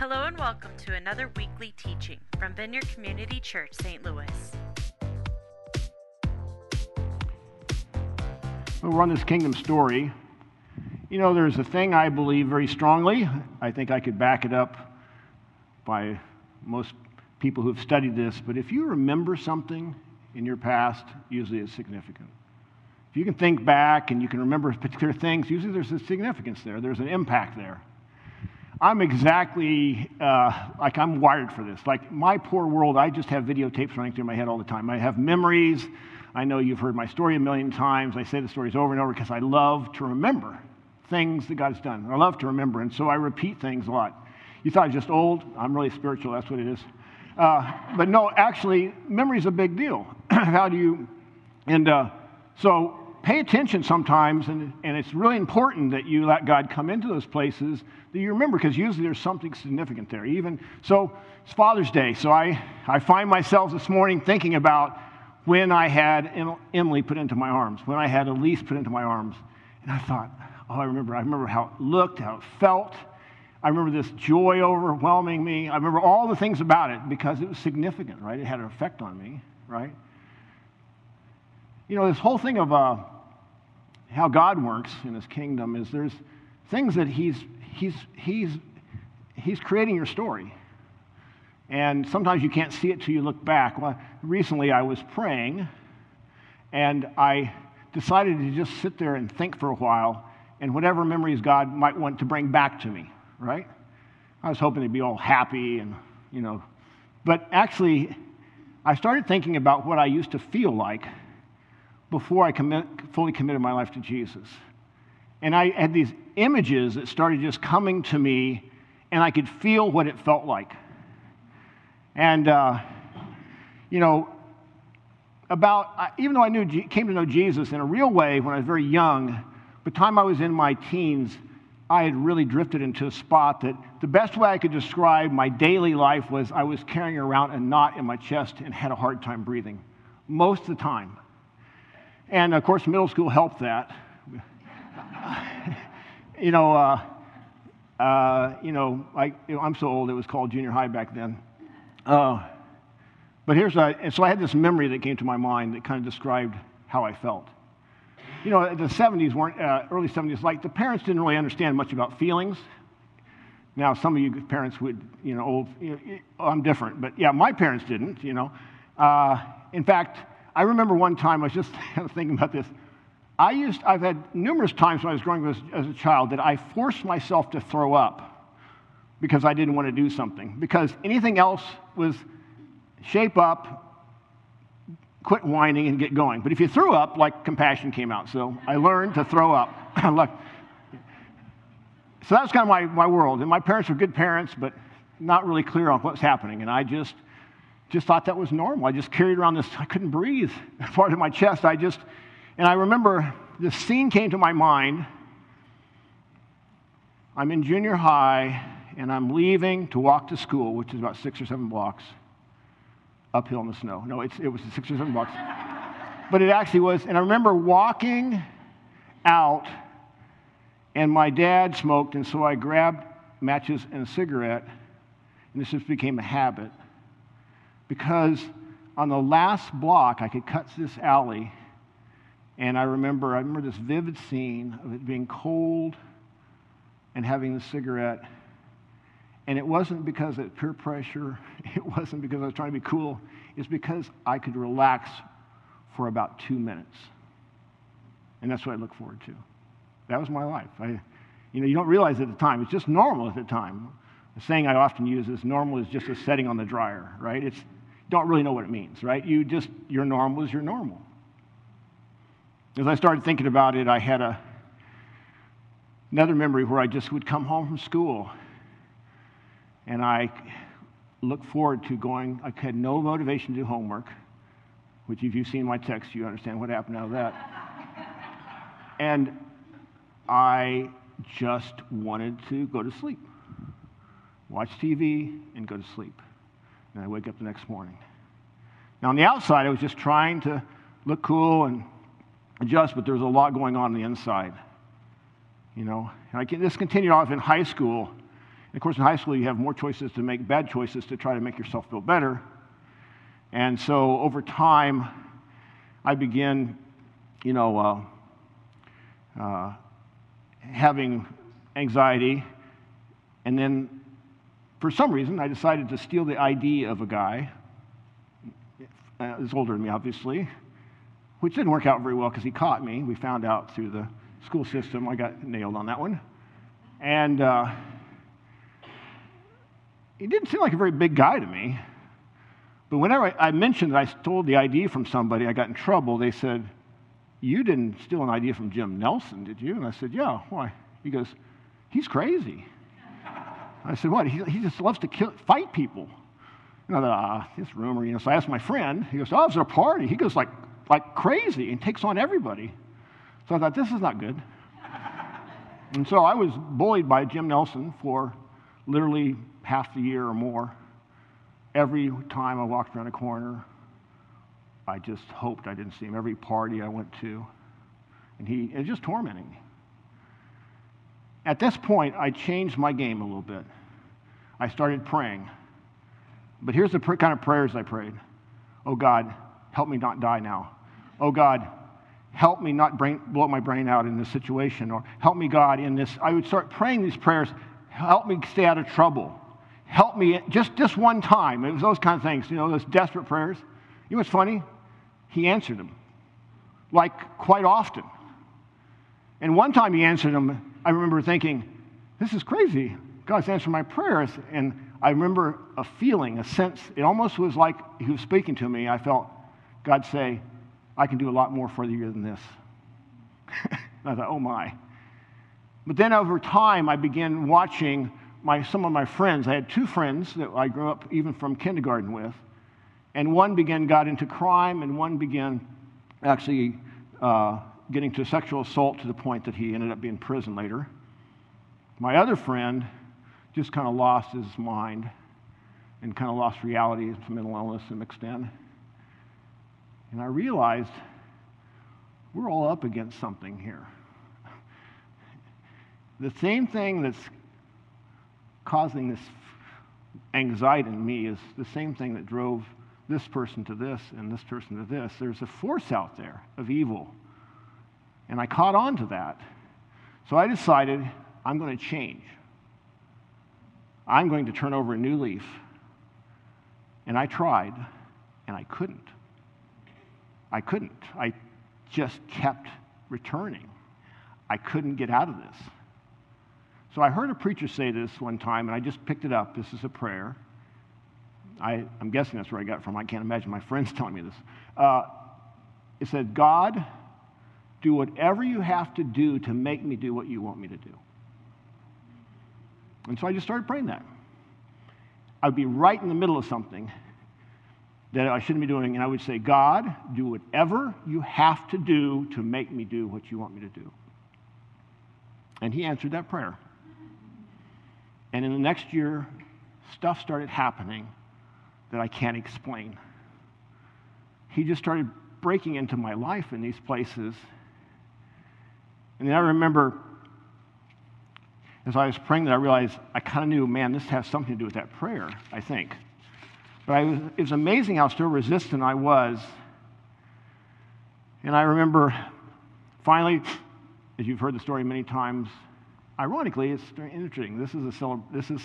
Hello and welcome to another weekly teaching from Vineyard Community Church, St. Louis. We're on this kingdom story. You know, there's a thing I believe very strongly. I think I could back it up by most people who've studied this. But if you remember something in your past, usually it's significant. If you can think back and you can remember particular things, usually there's a significance there, there's an impact there. I'm exactly uh, like I'm wired for this. Like my poor world, I just have videotapes running through my head all the time. I have memories. I know you've heard my story a million times. I say the stories over and over because I love to remember things that God's done. I love to remember, and so I repeat things a lot. You thought I was just old? I'm really spiritual. That's what it is. Uh, but no, actually, memory's a big deal. How do you? And uh, so pay attention sometimes, and, and it's really important that you let God come into those places that you remember, because usually there's something significant there. Even so, it's Father's Day, so I, I find myself this morning thinking about when I had Emily put into my arms, when I had Elise put into my arms, and I thought, oh, I remember, I remember how it looked, how it felt. I remember this joy overwhelming me. I remember all the things about it because it was significant, right? It had an effect on me, right? You know, this whole thing of uh, how God works in his kingdom is there's things that he's, he's, he's, he's creating your story. And sometimes you can't see it till you look back. Well, recently I was praying and I decided to just sit there and think for a while and whatever memories God might want to bring back to me, right? I was hoping they'd be all happy and, you know, but actually, I started thinking about what I used to feel like before I commit, fully committed my life to Jesus. And I had these images that started just coming to me, and I could feel what it felt like. And, uh, you know, about, even though I knew, came to know Jesus in a real way when I was very young, by the time I was in my teens, I had really drifted into a spot that the best way I could describe my daily life was I was carrying around a knot in my chest and had a hard time breathing most of the time. And of course, middle school helped that. you know, uh, uh, you know, I, am so old, it was called junior high back then. Uh, but here's, a, and so I had this memory that came to my mind that kind of described how I felt. You know, the 70s weren't, uh, early 70s, like the parents didn't really understand much about feelings. Now, some of you parents would, you know, old, you know, I'm different, but yeah, my parents didn't, you know. Uh, in fact, I remember one time, I was just thinking about this. I used, I've had numerous times when I was growing up as, as a child that I forced myself to throw up because I didn't want to do something. Because anything else was shape up, quit whining, and get going. But if you threw up, like compassion came out. So I learned to throw up. so that was kind of my, my world. And my parents were good parents, but not really clear on what's happening. And I just just thought that was normal. I just carried around this, I couldn't breathe, part of my chest. I just, and I remember this scene came to my mind. I'm in junior high and I'm leaving to walk to school, which is about six or seven blocks uphill in the snow. No, it was six or seven blocks. but it actually was, and I remember walking out and my dad smoked, and so I grabbed matches and a cigarette, and this just became a habit because on the last block, I could cut this alley, and I remember, I remember this vivid scene of it being cold and having the cigarette. And it wasn't because of peer pressure. It wasn't because I was trying to be cool. It's because I could relax for about two minutes. And that's what I look forward to. That was my life. I, you know, you don't realize at the time. It's just normal at the time. The saying I often use is normal is just a setting on the dryer, right? It's don't really know what it means, right? You just, your normal is your normal. As I started thinking about it, I had a, another memory where I just would come home from school and I looked forward to going, I had no motivation to do homework, which if you've seen my text, you understand what happened out of that. and I just wanted to go to sleep, watch TV, and go to sleep and I wake up the next morning. Now, on the outside, I was just trying to look cool and adjust, but there was a lot going on, on the inside. You know, and I, can, this continued off in high school, And of course, in high school, you have more choices to make bad choices to try to make yourself feel better. And so over time, I began, you know, uh, uh, having anxiety. And then, for some reason, I decided to steal the ID of a guy. Uh, older than me, obviously, which didn't work out very well because he caught me. We found out through the school system. I got nailed on that one. And uh, he didn't seem like a very big guy to me. But whenever I mentioned that I stole the ID from somebody, I got in trouble. They said, You didn't steal an ID from Jim Nelson, did you? And I said, Yeah, why? He goes, He's crazy. I said, What? He, he just loves to kill, fight people. And I thought, Ah, this rumor, you know. So I asked my friend, he goes, Oh, it's a party. He goes like, like crazy and takes on everybody. So I thought, This is not good. and so I was bullied by Jim Nelson for literally half the year or more every time I walked around a corner, I just hoped I didn't see him. Every party I went to, and he it was just tormenting me. At this point, I changed my game a little bit. I started praying. But here's the pr- kind of prayers I prayed Oh God, help me not die now. Oh God, help me not brain, blow my brain out in this situation. Or help me, God, in this. I would start praying these prayers help me stay out of trouble help me just this one time. It was those kind of things, you know, those desperate prayers. You know what's funny? He answered them, like quite often. And one time he answered them, I remember thinking, this is crazy. God's answering my prayers. And I remember a feeling, a sense, it almost was like he was speaking to me. I felt God say, I can do a lot more for you than this. I thought, oh my. But then over time, I began watching my, some of my friends, I had two friends that I grew up even from kindergarten with, and one began got into crime, and one began actually uh, getting to sexual assault to the point that he ended up being in prison later. My other friend just kind of lost his mind and kind of lost reality to mental illness and mixed in. And I realized we're all up against something here. The same thing that's causing this anxiety in me is the same thing that drove this person to this and this person to this. There's a force out there of evil. And I caught on to that. So I decided I'm going to change. I'm going to turn over a new leaf. And I tried, and I couldn't. I couldn't. I just kept returning. I couldn't get out of this. So I heard a preacher say this one time, and I just picked it up. This is a prayer. I, am guessing that's where I got it from. I can't imagine my friends telling me this. Uh, it said, God, do whatever you have to do to make me do what you want me to do. And so I just started praying that. I'd be right in the middle of something that I shouldn't be doing, and I would say, God, do whatever you have to do to make me do what you want me to do. And he answered that prayer. And in the next year, stuff started happening that I can't explain. He just started breaking into my life in these places. And then I remember, as I was praying that, I realized I kind of knew, man, this has something to do with that prayer, I think. But was, it was amazing how still resistant I was. And I remember finally, as you've heard the story many times, ironically, it's interesting. This is, a, this is,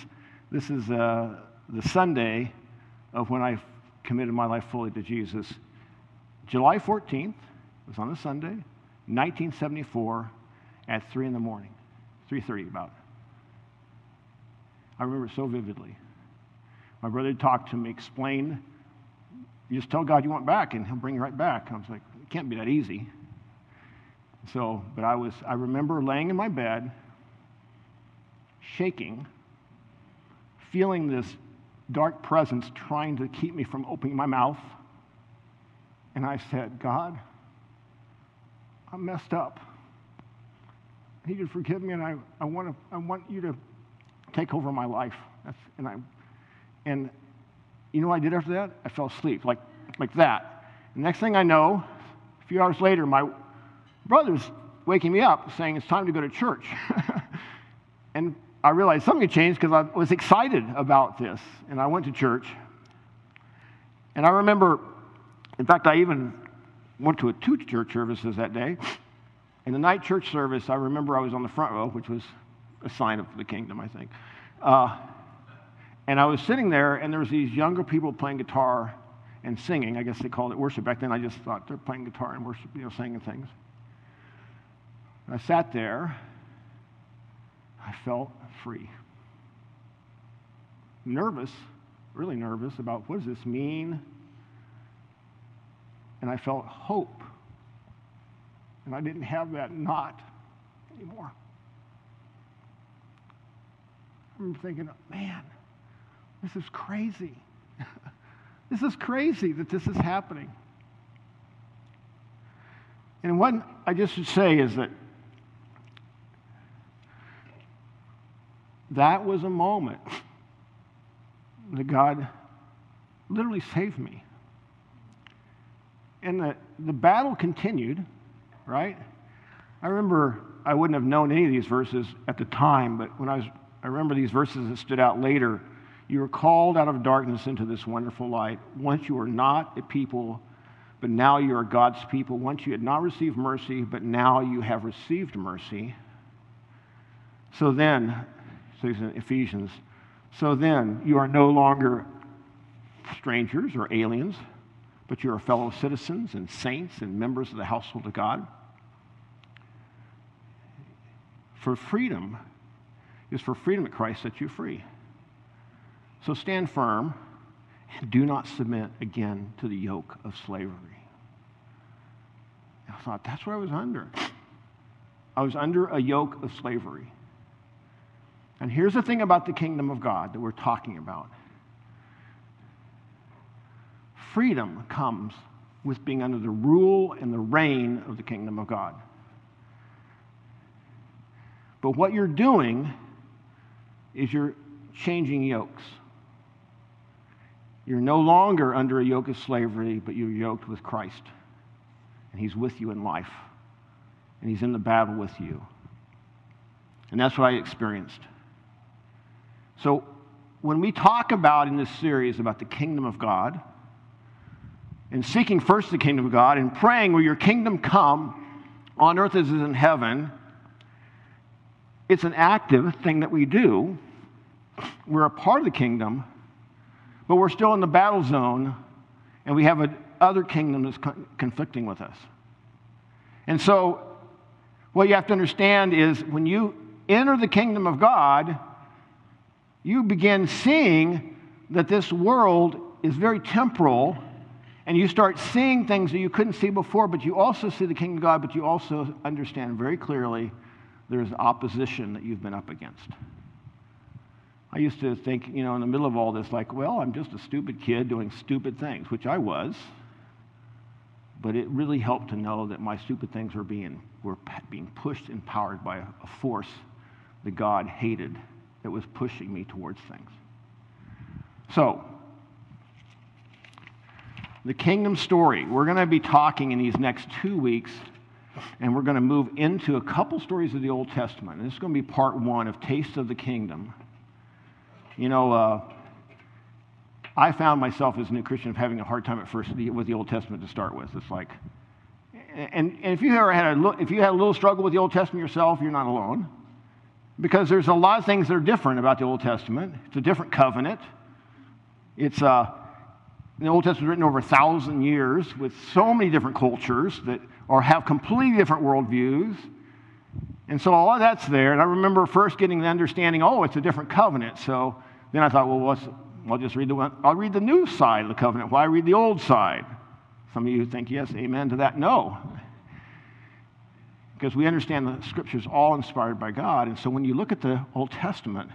this is uh, the Sunday of when I committed my life fully to Jesus. July 14th was on a Sunday, 1974, at 3 in the morning, 3.30 about. I remember so vividly. My brother talked to me, explained, you just tell God you want back, and he'll bring you right back. I was like, it can't be that easy. So, but I was, I remember laying in my bed, shaking, feeling this dark presence trying to keep me from opening my mouth. And I said, God, I'm messed up. He could forgive me, and I, I, want, to, I want you to take over my life. That's, and, I, and you know what I did after that? I fell asleep, like, like that. Next thing I know, a few hours later, my brother's waking me up saying it's time to go to church. and I realized something had changed because I was excited about this. And I went to church. And I remember, in fact, I even went to a two church services that day. In the night church service, I remember I was on the front row, which was a sign of the kingdom, I think. Uh, and I was sitting there, and there was these younger people playing guitar and singing. I guess they called it worship. Back then, I just thought they're playing guitar and worship, you know, singing things. I sat there. I felt free. Nervous, really nervous about what does this mean? And I felt hope. And I didn't have that knot anymore. I'm thinking, man, this is crazy. this is crazy that this is happening. And what I just should say is that that was a moment that God literally saved me. And the, the battle continued, right? I remember I wouldn't have known any of these verses at the time, but when I was, I remember these verses that stood out later. You were called out of darkness into this wonderful light. Once you were not a people, but now you are God's people. Once you had not received mercy, but now you have received mercy. So then, says in Ephesians, so then you are no longer strangers or aliens, but you are fellow citizens and saints and members of the household of God. For freedom is for freedom that Christ set you free. So stand firm and do not submit again to the yoke of slavery. I thought, that's what I was under. I was under a yoke of slavery. And here's the thing about the kingdom of God that we're talking about freedom comes with being under the rule and the reign of the kingdom of God. But what you're doing is you're changing yokes. You're no longer under a yoke of slavery, but you're yoked with Christ. And He's with you in life. And He's in the battle with you. And that's what I experienced. So, when we talk about in this series about the kingdom of God, and seeking first the kingdom of God, and praying, Will your kingdom come on earth as it is in heaven, it's an active thing that we do. We're a part of the kingdom, but we're still in the battle zone, and we have a, other kingdom that's conflicting with us. And so, what you have to understand is when you enter the kingdom of God, you begin seeing that this world is very temporal, and you start seeing things that you couldn't see before, but you also see the kingdom of God, but you also understand very clearly there's opposition that you've been up against. I used to think, you know, in the middle of all this, like, well, I'm just a stupid kid doing stupid things, which I was. But it really helped to know that my stupid things were being, were being pushed and powered by a force that God hated that was pushing me towards things. So, the kingdom story. We're going to be talking in these next two weeks and we're going to move into a couple stories of the Old Testament. And this is going to be part one of Taste of the Kingdom. You know, uh, I found myself as a new Christian of having a hard time at first with the Old Testament to start with. It's like, and, and if you ever had a if you had a little struggle with the Old Testament yourself, you're not alone, because there's a lot of things that are different about the Old Testament. It's a different covenant. It's uh, the Old Testament was written over a thousand years with so many different cultures that or have completely different worldviews. And so all of that's there. And I remember first getting the understanding, oh, it's a different covenant. So then I thought, well, what's, I'll just read the one, I'll read the new side of the covenant. Why read the old side? Some of you think, yes, amen to that. No. Because we understand the scriptures all inspired by God. And so when you look at the Old Testament,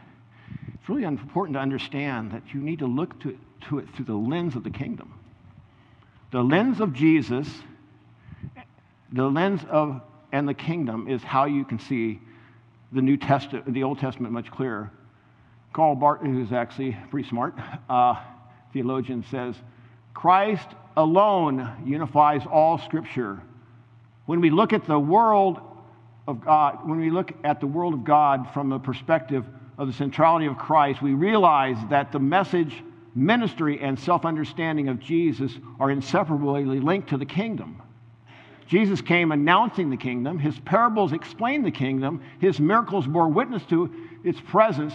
it's really important to understand that you need to look to, to it through the lens of the kingdom. The lens of Jesus the lens of and the kingdom is how you can see the New Testament, the Old Testament much clearer. Karl Barth, who's actually pretty smart uh, theologian, says Christ alone unifies all Scripture. When we look at the world of God, when we look at the world of God from the perspective of the centrality of Christ, we realize that the message, ministry, and self understanding of Jesus are inseparably linked to the kingdom. Jesus came announcing the kingdom. His parables explained the kingdom. His miracles bore witness to its presence.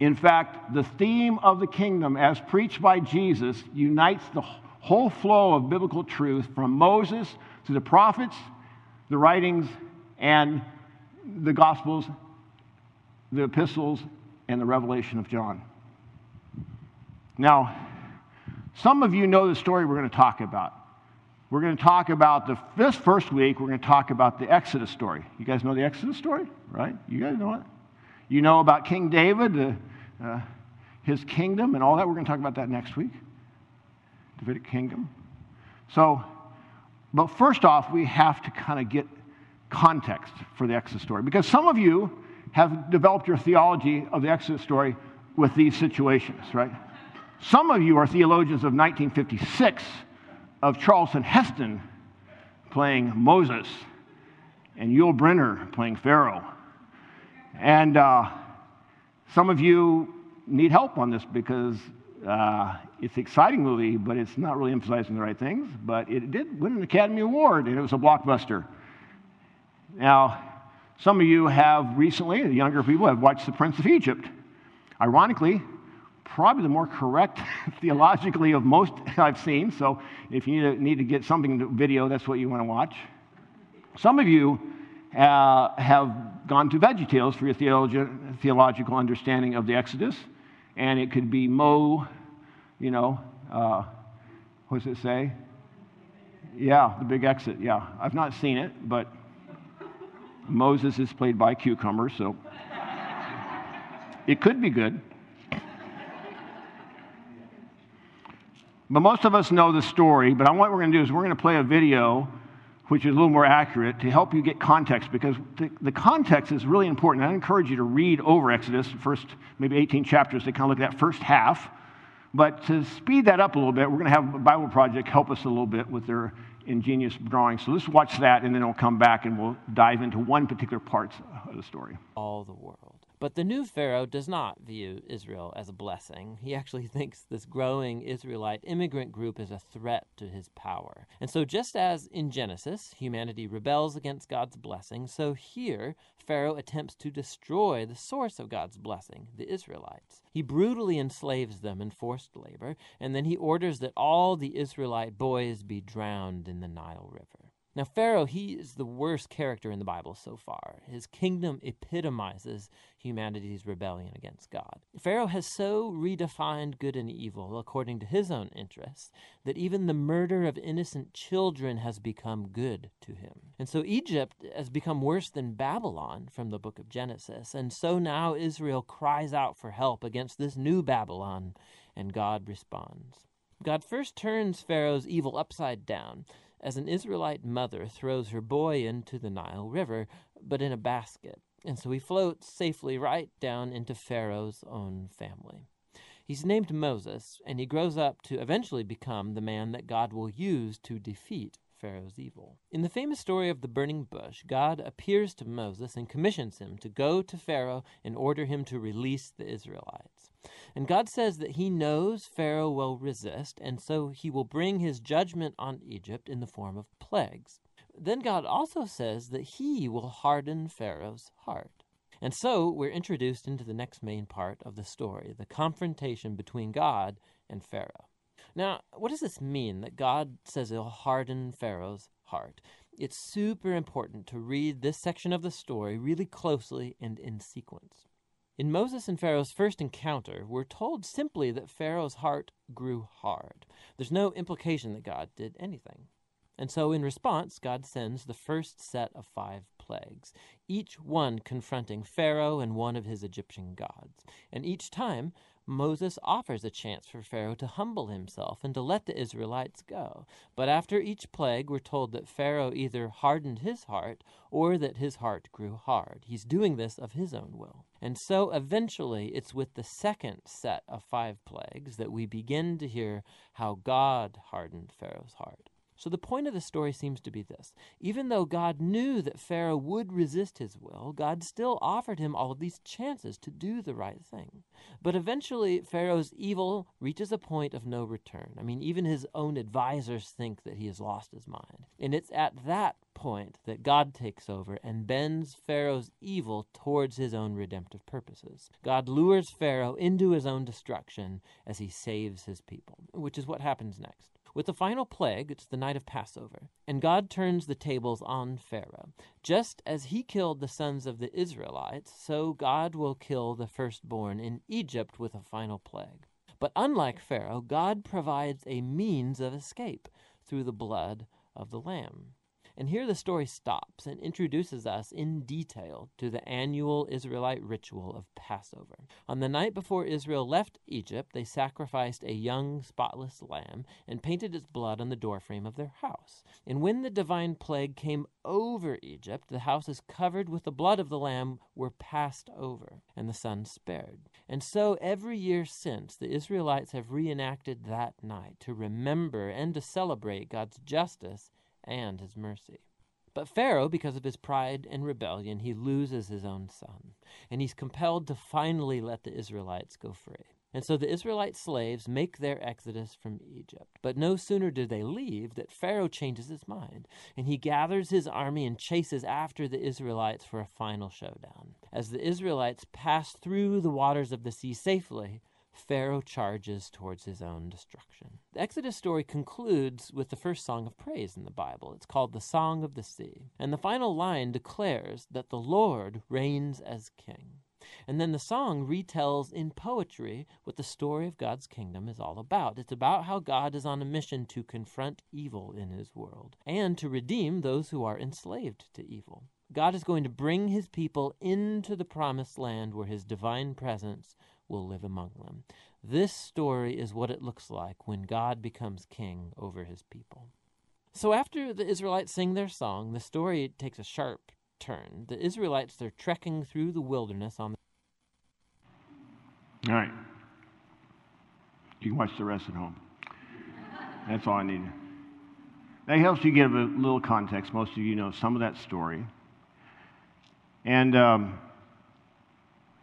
In fact, the theme of the kingdom, as preached by Jesus, unites the whole flow of biblical truth from Moses to the prophets, the writings, and the Gospels, the epistles, and the revelation of John. Now, some of you know the story we're going to talk about. We're going to talk about the, this first week, we're going to talk about the Exodus story. You guys know the Exodus story, right? You guys know it? You know about King David, uh, uh, his kingdom, and all that. We're going to talk about that next week. Davidic kingdom. So, but first off, we have to kind of get context for the Exodus story because some of you have developed your theology of the Exodus story with these situations, right? Some of you are theologians of 1956 of Charlton Heston playing Moses and Yul Brynner playing Pharaoh. And uh, some of you need help on this because uh, it's an exciting movie, but it's not really emphasizing the right things. But it did win an Academy Award, and it was a blockbuster. Now, some of you have recently, the younger people, have watched The Prince of Egypt. Ironically, probably the more correct theologically of most I've seen. So if you need to, need to get something to video, that's what you want to watch. Some of you uh, have gone to VeggieTales for your theologi- theological understanding of the Exodus, and it could be Mo, you know, uh, what does it say? Yeah, the big exit. Yeah, I've not seen it, but Moses is played by Cucumber, so it could be good. But most of us know the story, but what we're going to do is we're going to play a video which is a little more accurate to help you get context because the, the context is really important. I encourage you to read over Exodus, first maybe 18 chapters to kind of look at that first half. But to speed that up a little bit, we're going to have a Bible Project help us a little bit with their ingenious drawings. So let's watch that and then we'll come back and we'll dive into one particular part of the story. All the world. But the new Pharaoh does not view Israel as a blessing. He actually thinks this growing Israelite immigrant group is a threat to his power. And so, just as in Genesis, humanity rebels against God's blessing, so here, Pharaoh attempts to destroy the source of God's blessing, the Israelites. He brutally enslaves them in forced labor, and then he orders that all the Israelite boys be drowned in the Nile River. Now, Pharaoh, he is the worst character in the Bible so far. His kingdom epitomizes humanity's rebellion against God. Pharaoh has so redefined good and evil according to his own interests that even the murder of innocent children has become good to him. And so Egypt has become worse than Babylon from the book of Genesis. And so now Israel cries out for help against this new Babylon, and God responds. God first turns Pharaoh's evil upside down as an Israelite mother throws her boy into the Nile River, but in a basket. And so he floats safely right down into Pharaoh's own family. He's named Moses, and he grows up to eventually become the man that God will use to defeat Pharaoh's evil. In the famous story of the burning bush, God appears to Moses and commissions him to go to Pharaoh and order him to release the Israelites. And God says that he knows Pharaoh will resist, and so he will bring his judgment on Egypt in the form of plagues. Then God also says that he will harden Pharaoh's heart. And so we're introduced into the next main part of the story the confrontation between God and Pharaoh. Now, what does this mean that God says he'll harden Pharaoh's heart? It's super important to read this section of the story really closely and in sequence. In Moses and Pharaoh's first encounter, we're told simply that Pharaoh's heart grew hard. There's no implication that God did anything. And so, in response, God sends the first set of five plagues, each one confronting Pharaoh and one of his Egyptian gods. And each time, Moses offers a chance for Pharaoh to humble himself and to let the Israelites go. But after each plague, we're told that Pharaoh either hardened his heart or that his heart grew hard. He's doing this of his own will. And so eventually, it's with the second set of five plagues that we begin to hear how God hardened Pharaoh's heart. So the point of the story seems to be this. Even though God knew that Pharaoh would resist his will, God still offered him all of these chances to do the right thing. But eventually, Pharaoh's evil reaches a point of no return. I mean, even his own advisors think that he has lost his mind. And it's at that point that God takes over and bends Pharaoh's evil towards his own redemptive purposes. God lures Pharaoh into his own destruction as he saves his people, which is what happens next. With the final plague, it's the night of Passover, and God turns the tables on Pharaoh. Just as he killed the sons of the Israelites, so God will kill the firstborn in Egypt with a final plague. But unlike Pharaoh, God provides a means of escape through the blood of the Lamb. And here the story stops and introduces us in detail to the annual Israelite ritual of Passover. On the night before Israel left Egypt, they sacrificed a young, spotless lamb and painted its blood on the doorframe of their house. And when the divine plague came over Egypt, the houses covered with the blood of the lamb were passed over, and the son spared. And so every year since, the Israelites have reenacted that night to remember and to celebrate God's justice and his mercy. But Pharaoh, because of his pride and rebellion, he loses his own son, and he's compelled to finally let the Israelites go free. And so the Israelite slaves make their exodus from Egypt. But no sooner do they leave that Pharaoh changes his mind, and he gathers his army and chases after the Israelites for a final showdown. As the Israelites pass through the waters of the sea safely, Pharaoh charges towards his own destruction. The Exodus story concludes with the first song of praise in the Bible. It's called the Song of the Sea. And the final line declares that the Lord reigns as king. And then the song retells in poetry what the story of God's kingdom is all about. It's about how God is on a mission to confront evil in his world and to redeem those who are enslaved to evil. God is going to bring his people into the promised land where his divine presence will live among them. This story is what it looks like when God becomes king over his people. So after the Israelites sing their song, the story takes a sharp turn. The Israelites are trekking through the wilderness on the. All right. You can watch the rest at home. That's all I need. That helps you give a little context. Most of you know some of that story. And um,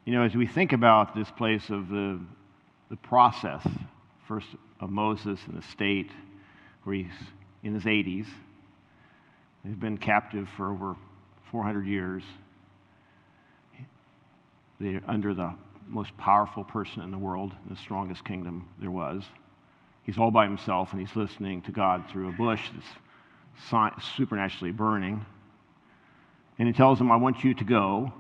you know, as we think about this place of the, the process, first of Moses and the state, where he's in his 80s, he's been captive for over 400 years. They're under the most powerful person in the world, the strongest kingdom there was. He's all by himself and he's listening to God through a bush that's supernaturally burning. And he tells him, I want you to go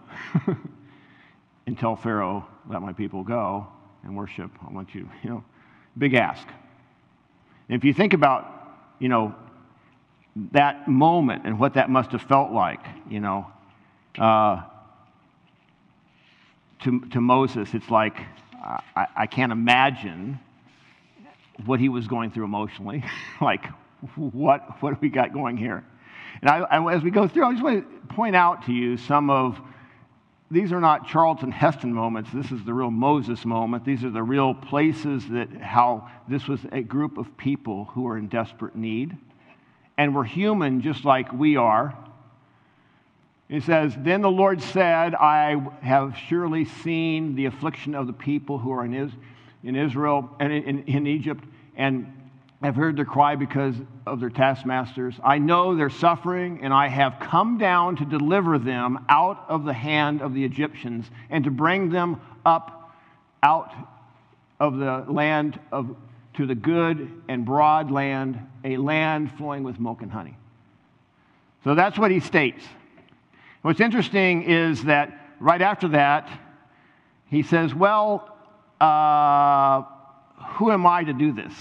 and tell Pharaoh, let my people go and worship. I want you, you know, big ask. And if you think about, you know, that moment and what that must have felt like, you know, uh, to, to Moses, it's like, I, I can't imagine what he was going through emotionally. like, what, what do we got going here? And I, I, as we go through, I just want to point out to you some of these are not Charlton Heston moments. This is the real Moses moment. These are the real places that how this was a group of people who were in desperate need and were human just like we are. It says, Then the Lord said, I have surely seen the affliction of the people who are in, in Israel and in, in Egypt, and I've heard their cry because of their taskmasters. I know their suffering, and I have come down to deliver them out of the hand of the Egyptians and to bring them up out of the land of, to the good and broad land, a land flowing with milk and honey. So that's what he states. What's interesting is that right after that, he says, Well, uh, who am I to do this?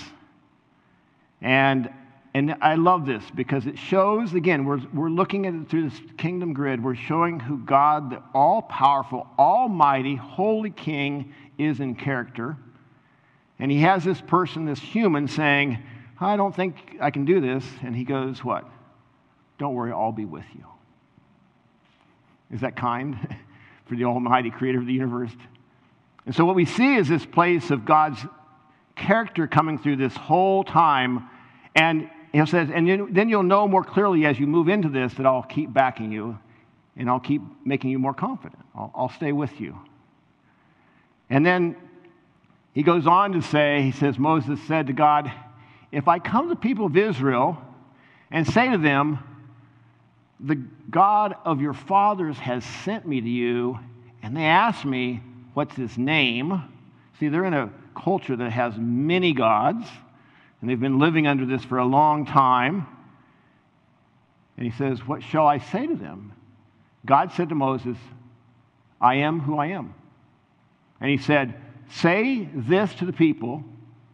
And, and I love this because it shows, again, we're, we're looking at it through this kingdom grid. We're showing who God, the all powerful, almighty, holy king, is in character. And he has this person, this human, saying, I don't think I can do this. And he goes, What? Don't worry, I'll be with you. Is that kind for the Almighty Creator of the universe? And so, what we see is this place of God's character coming through this whole time. And he says, and then you'll know more clearly as you move into this that I'll keep backing you and I'll keep making you more confident. I'll, I'll stay with you. And then he goes on to say, he says, Moses said to God, If I come to the people of Israel and say to them, The God of your fathers has sent me to you, and they ask me, What's his name? See, they're in a culture that has many gods, and they've been living under this for a long time. And he says, What shall I say to them? God said to Moses, I am who I am. And he said, Say this to the people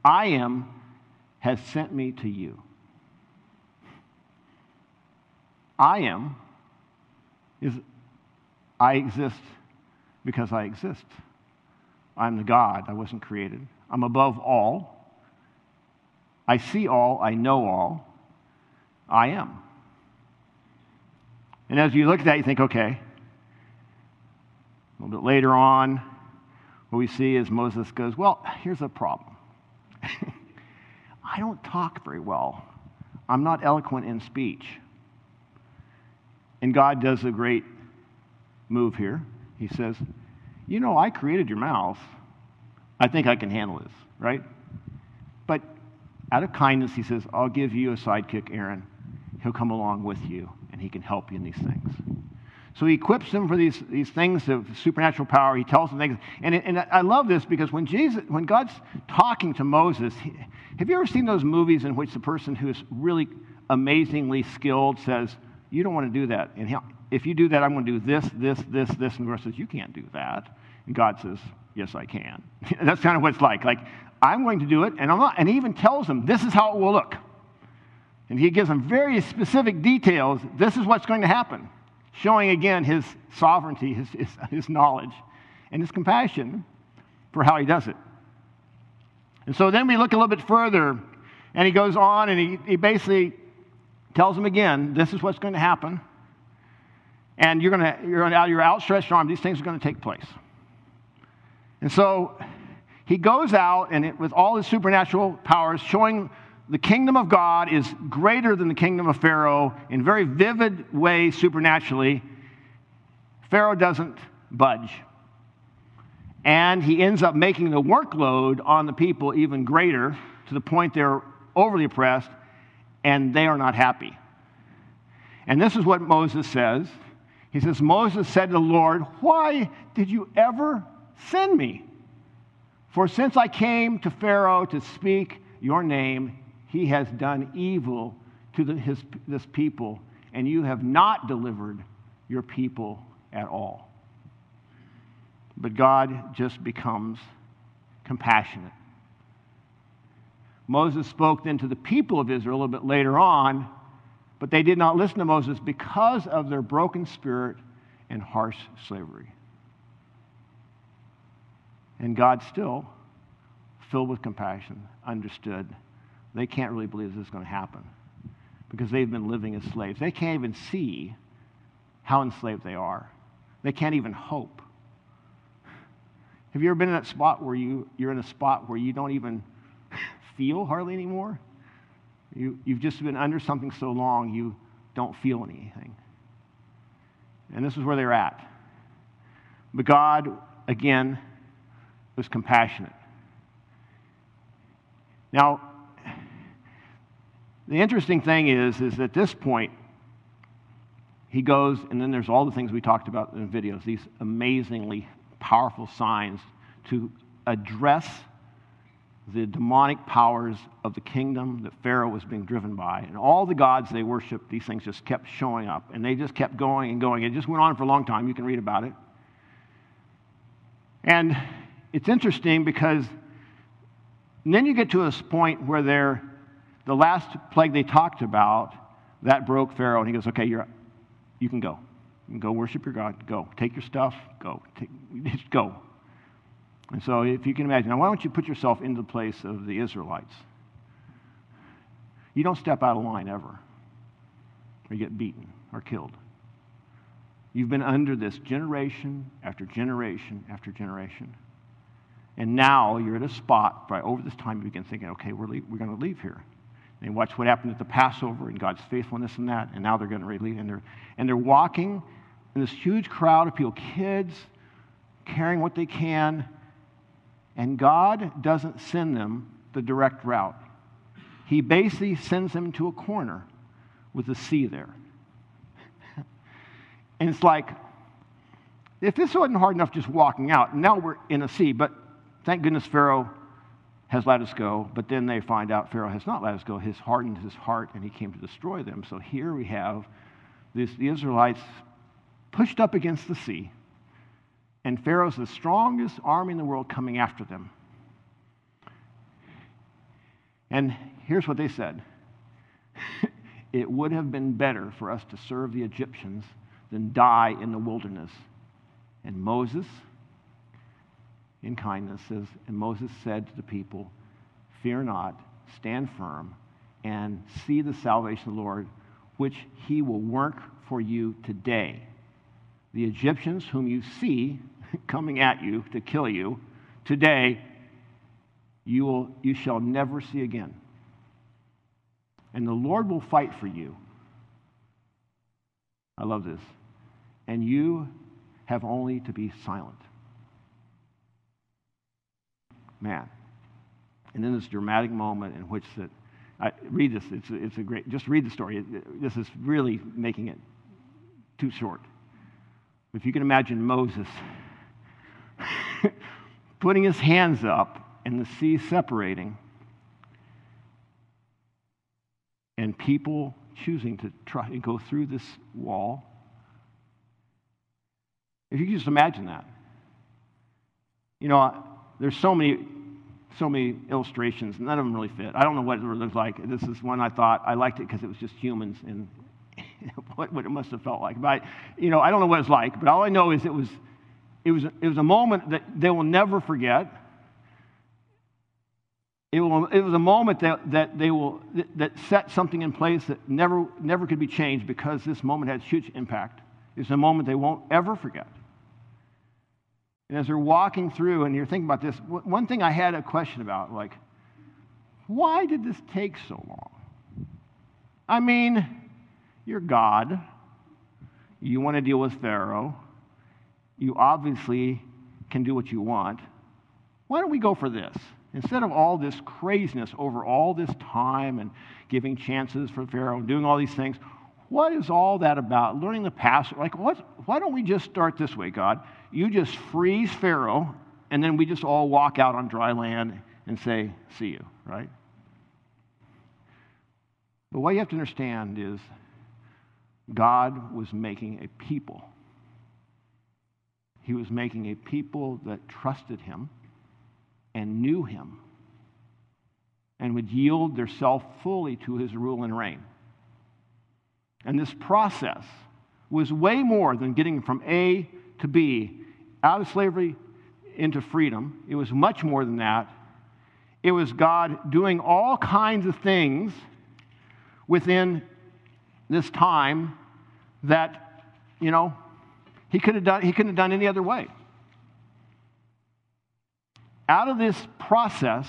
I am has sent me to you. I am is I exist because I exist. I'm the God. I wasn't created. I'm above all. I see all. I know all. I am. And as you look at that, you think, okay. A little bit later on, what we see is Moses goes, Well, here's a problem. I don't talk very well. I'm not eloquent in speech. And God does a great move here. He says, You know, I created your mouth. I think I can handle this, right? But out of kindness, he says, I'll give you a sidekick, Aaron. He'll come along with you and he can help you in these things. So he equips them for these, these things of supernatural power. He tells them things. And, and I love this because when, Jesus, when God's talking to Moses, he, have you ever seen those movies in which the person who is really amazingly skilled says, You don't want to do that. And he, if you do that, I'm going to do this, this, this, this. And the rest says, You can't do that. And God says, Yes, I can. That's kind of what it's like. Like, I'm going to do it, and I'm not. And he even tells them, This is how it will look. And he gives them very specific details. This is what's going to happen showing again his sovereignty, his, his, his knowledge, and his compassion for how he does it. And so then we look a little bit further, and he goes on and he, he basically tells them again this is what's going to happen. And you're going to, you're out your outstretched arm, these things are going to take place. And so he goes out and it, with all his supernatural powers, showing the kingdom of God is greater than the kingdom of Pharaoh in very vivid way supernaturally. Pharaoh doesn't budge. And he ends up making the workload on the people even greater to the point they're overly oppressed and they are not happy. And this is what Moses says. He says, Moses said to the Lord, Why did you ever send me? For since I came to Pharaoh to speak your name, he has done evil to the, his, this people, and you have not delivered your people at all. But God just becomes compassionate. Moses spoke then to the people of Israel a little bit later on, but they did not listen to Moses because of their broken spirit and harsh slavery. And God still, filled with compassion, understood they can't really believe this is going to happen because they've been living as slaves. They can't even see how enslaved they are, they can't even hope. Have you ever been in that spot where you, you're in a spot where you don't even feel hardly anymore? You, you've just been under something so long you don't feel anything. And this is where they're at. But God, again, was compassionate. Now, the interesting thing is, is at this point, he goes, and then there's all the things we talked about in the videos, these amazingly powerful signs to address the demonic powers of the kingdom that Pharaoh was being driven by. And all the gods they worshiped, these things just kept showing up. And they just kept going and going. It just went on for a long time. You can read about it. And it's interesting because then you get to this point where they're the last plague they talked about, that broke Pharaoh, and he goes, Okay, you're, you can go. You can go worship your God. Go. Take your stuff. Go. Take, just go. And so, if you can imagine, now why don't you put yourself into the place of the Israelites? You don't step out of line ever, or you get beaten or killed. You've been under this generation after generation after generation. And now you're at a spot, right over this time, you begin thinking, okay, we're, we're going to leave here. They watch what happened at the Passover and God's faithfulness in that, and now they're going to leave. And they're, and they're walking in this huge crowd of people, kids carrying what they can, and God doesn't send them the direct route. He basically sends them to a corner with a sea there. and it's like, if this wasn't hard enough just walking out, now we're in a sea, but thank goodness Pharaoh has let us go, but then they find out Pharaoh has not let us go. He's hardened his heart and he came to destroy them. So here we have this, the Israelites pushed up against the sea, and Pharaoh's the strongest army in the world coming after them. And here's what they said It would have been better for us to serve the Egyptians than die in the wilderness. And Moses, in kindness says, and Moses said to the people, Fear not, stand firm, and see the salvation of the Lord, which he will work for you today. The Egyptians whom you see coming at you to kill you, today you, will, you shall never see again. And the Lord will fight for you. I love this. And you have only to be silent man. And then this dramatic moment in which that, I, read this, it's, it's a great, just read the story. This is really making it too short. If you can imagine Moses putting his hands up and the sea separating, and people choosing to try and go through this wall. If you can just imagine that. You know, there's so many, so many illustrations. None of them really fit. I don't know what it looks like. This is one I thought I liked it because it was just humans and what, what it must have felt like. But I, you know, I don't know what it's like. But all I know is it was, it was, it was a moment that they will never forget. It, will, it was a moment that, that they will that set something in place that never never could be changed because this moment had huge impact. It's a moment they won't ever forget. And as they're walking through, and you're thinking about this, one thing I had a question about, like, why did this take so long? I mean, you're God. You want to deal with Pharaoh. You obviously can do what you want. Why don't we go for this? Instead of all this craziness over all this time and giving chances for Pharaoh and doing all these things, what is all that about? Learning the past? Like, what, why don't we just start this way, God? You just freeze Pharaoh, and then we just all walk out on dry land and say, See you, right? But what you have to understand is God was making a people. He was making a people that trusted Him and knew Him and would yield their self fully to His rule and reign. And this process was way more than getting from A to B, out of slavery into freedom. It was much more than that. It was God doing all kinds of things within this time that, you know, he could have done he couldn't have done any other way. Out of this process,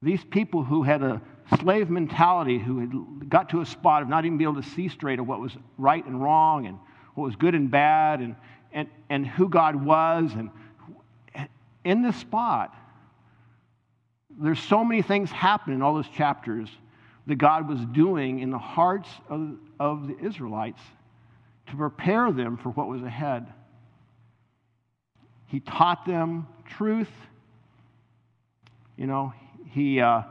these people who had a slave mentality who had got to a spot of not even being able to see straight of what was right and wrong and what was good and bad and, and, and who God was. And in this spot, there's so many things happening in all those chapters that God was doing in the hearts of, of the Israelites to prepare them for what was ahead. He taught them truth. You know, he, uh,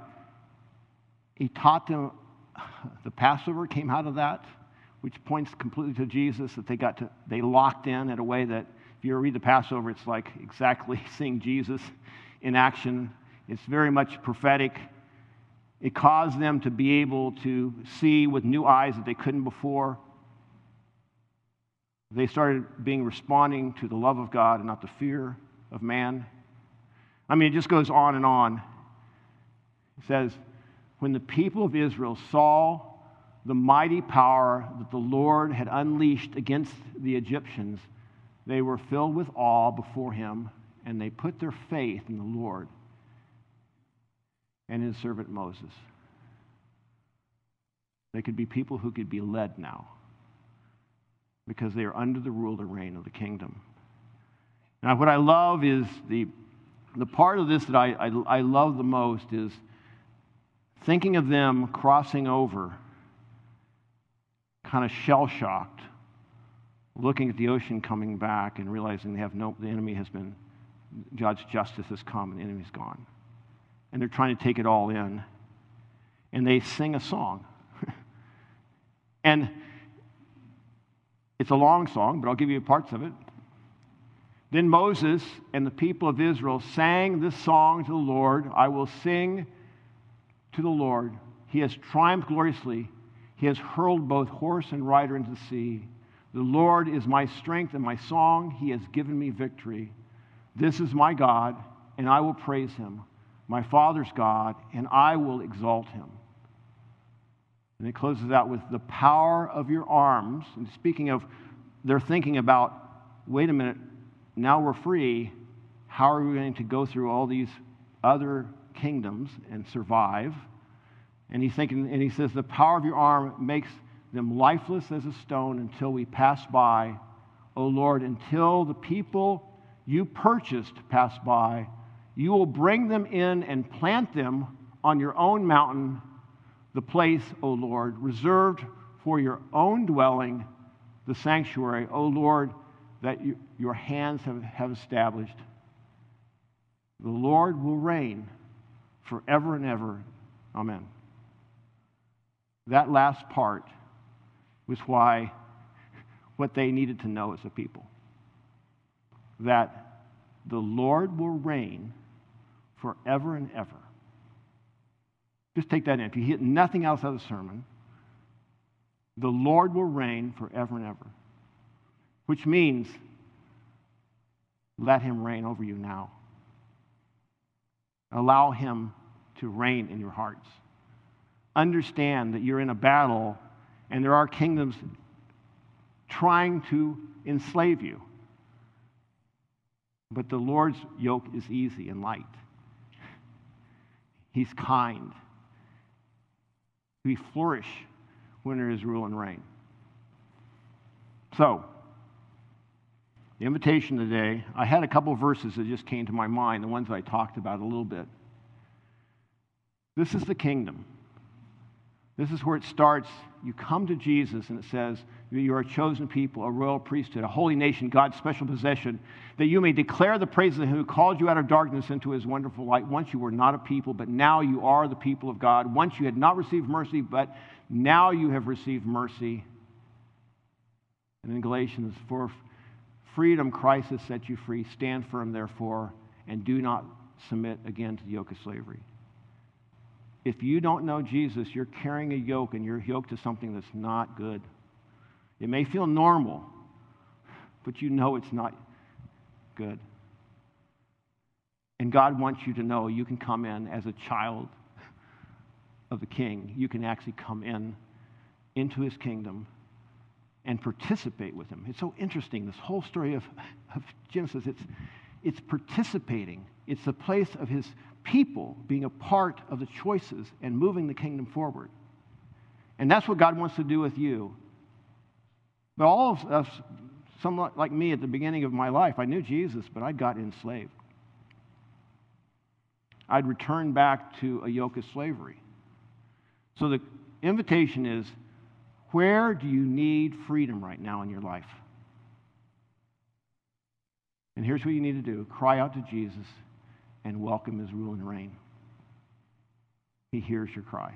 he taught them, the Passover came out of that, which points completely to Jesus, that they got to, they locked in in a way that if you read the Passover, it's like exactly seeing Jesus in action. It's very much prophetic. It caused them to be able to see with new eyes that they couldn't before. They started being responding to the love of God and not the fear of man. I mean, it just goes on and on. It says, when the people of Israel saw the mighty power that the Lord had unleashed against the Egyptians, they were filled with awe before him, and they put their faith in the Lord and his servant Moses. They could be people who could be led now because they are under the rule and reign of the kingdom. Now, what I love is the, the part of this that I, I, I love the most is thinking of them crossing over, kind of shell shocked, looking at the ocean coming back and realizing they have no, the enemy has been, God's justice has come and the enemy's gone. And they're trying to take it all in. And they sing a song. and it's a long song, but I'll give you parts of it. Then Moses and the people of Israel sang this song to the Lord I will sing to the Lord. He has triumphed gloriously. He has hurled both horse and rider into the sea. The Lord is my strength and my song. He has given me victory. This is my God, and I will praise him, my Father's God, and I will exalt him. And it closes out with the power of your arms. And speaking of, they're thinking about, wait a minute, now we're free. How are we going to go through all these other kingdoms and survive? And he's thinking, and he says, the power of your arm makes them lifeless as a stone until we pass by, O Lord, until the people you purchased pass by. You will bring them in and plant them on your own mountain, the place, O Lord, reserved for your own dwelling, the sanctuary, O Lord, that you, your hands have, have established. The Lord will reign forever and ever. Amen. That last part was why what they needed to know as a people that the Lord will reign forever and ever. Just take that in. If you hit nothing else out of the sermon, the Lord will reign forever and ever, which means let him reign over you now. Allow him to reign in your hearts. Understand that you're in a battle and there are kingdoms trying to enslave you. But the Lord's yoke is easy and light. He's kind. We flourish when there is rule and reign. So, the invitation today, I had a couple verses that just came to my mind, the ones I talked about a little bit. This is the kingdom. This is where it starts. You come to Jesus, and it says, You are a chosen people, a royal priesthood, a holy nation, God's special possession, that you may declare the praises of him who called you out of darkness into his wonderful light. Once you were not a people, but now you are the people of God. Once you had not received mercy, but now you have received mercy. And in Galatians, for freedom Christ has set you free. Stand firm, therefore, and do not submit again to the yoke of slavery if you don't know Jesus, you're carrying a yoke and you're yoked to something that's not good. It may feel normal, but you know it's not good. And God wants you to know you can come in as a child of the king. You can actually come in into his kingdom and participate with him. It's so interesting, this whole story of, of Genesis. It's, it's participating, it's the place of his people being a part of the choices and moving the kingdom forward. And that's what God wants to do with you. But all of us, somewhat like me at the beginning of my life, I knew Jesus, but I got enslaved. I'd returned back to a yoke of slavery. So the invitation is where do you need freedom right now in your life? And here's what you need to do cry out to Jesus and welcome his rule and reign. He hears your cry.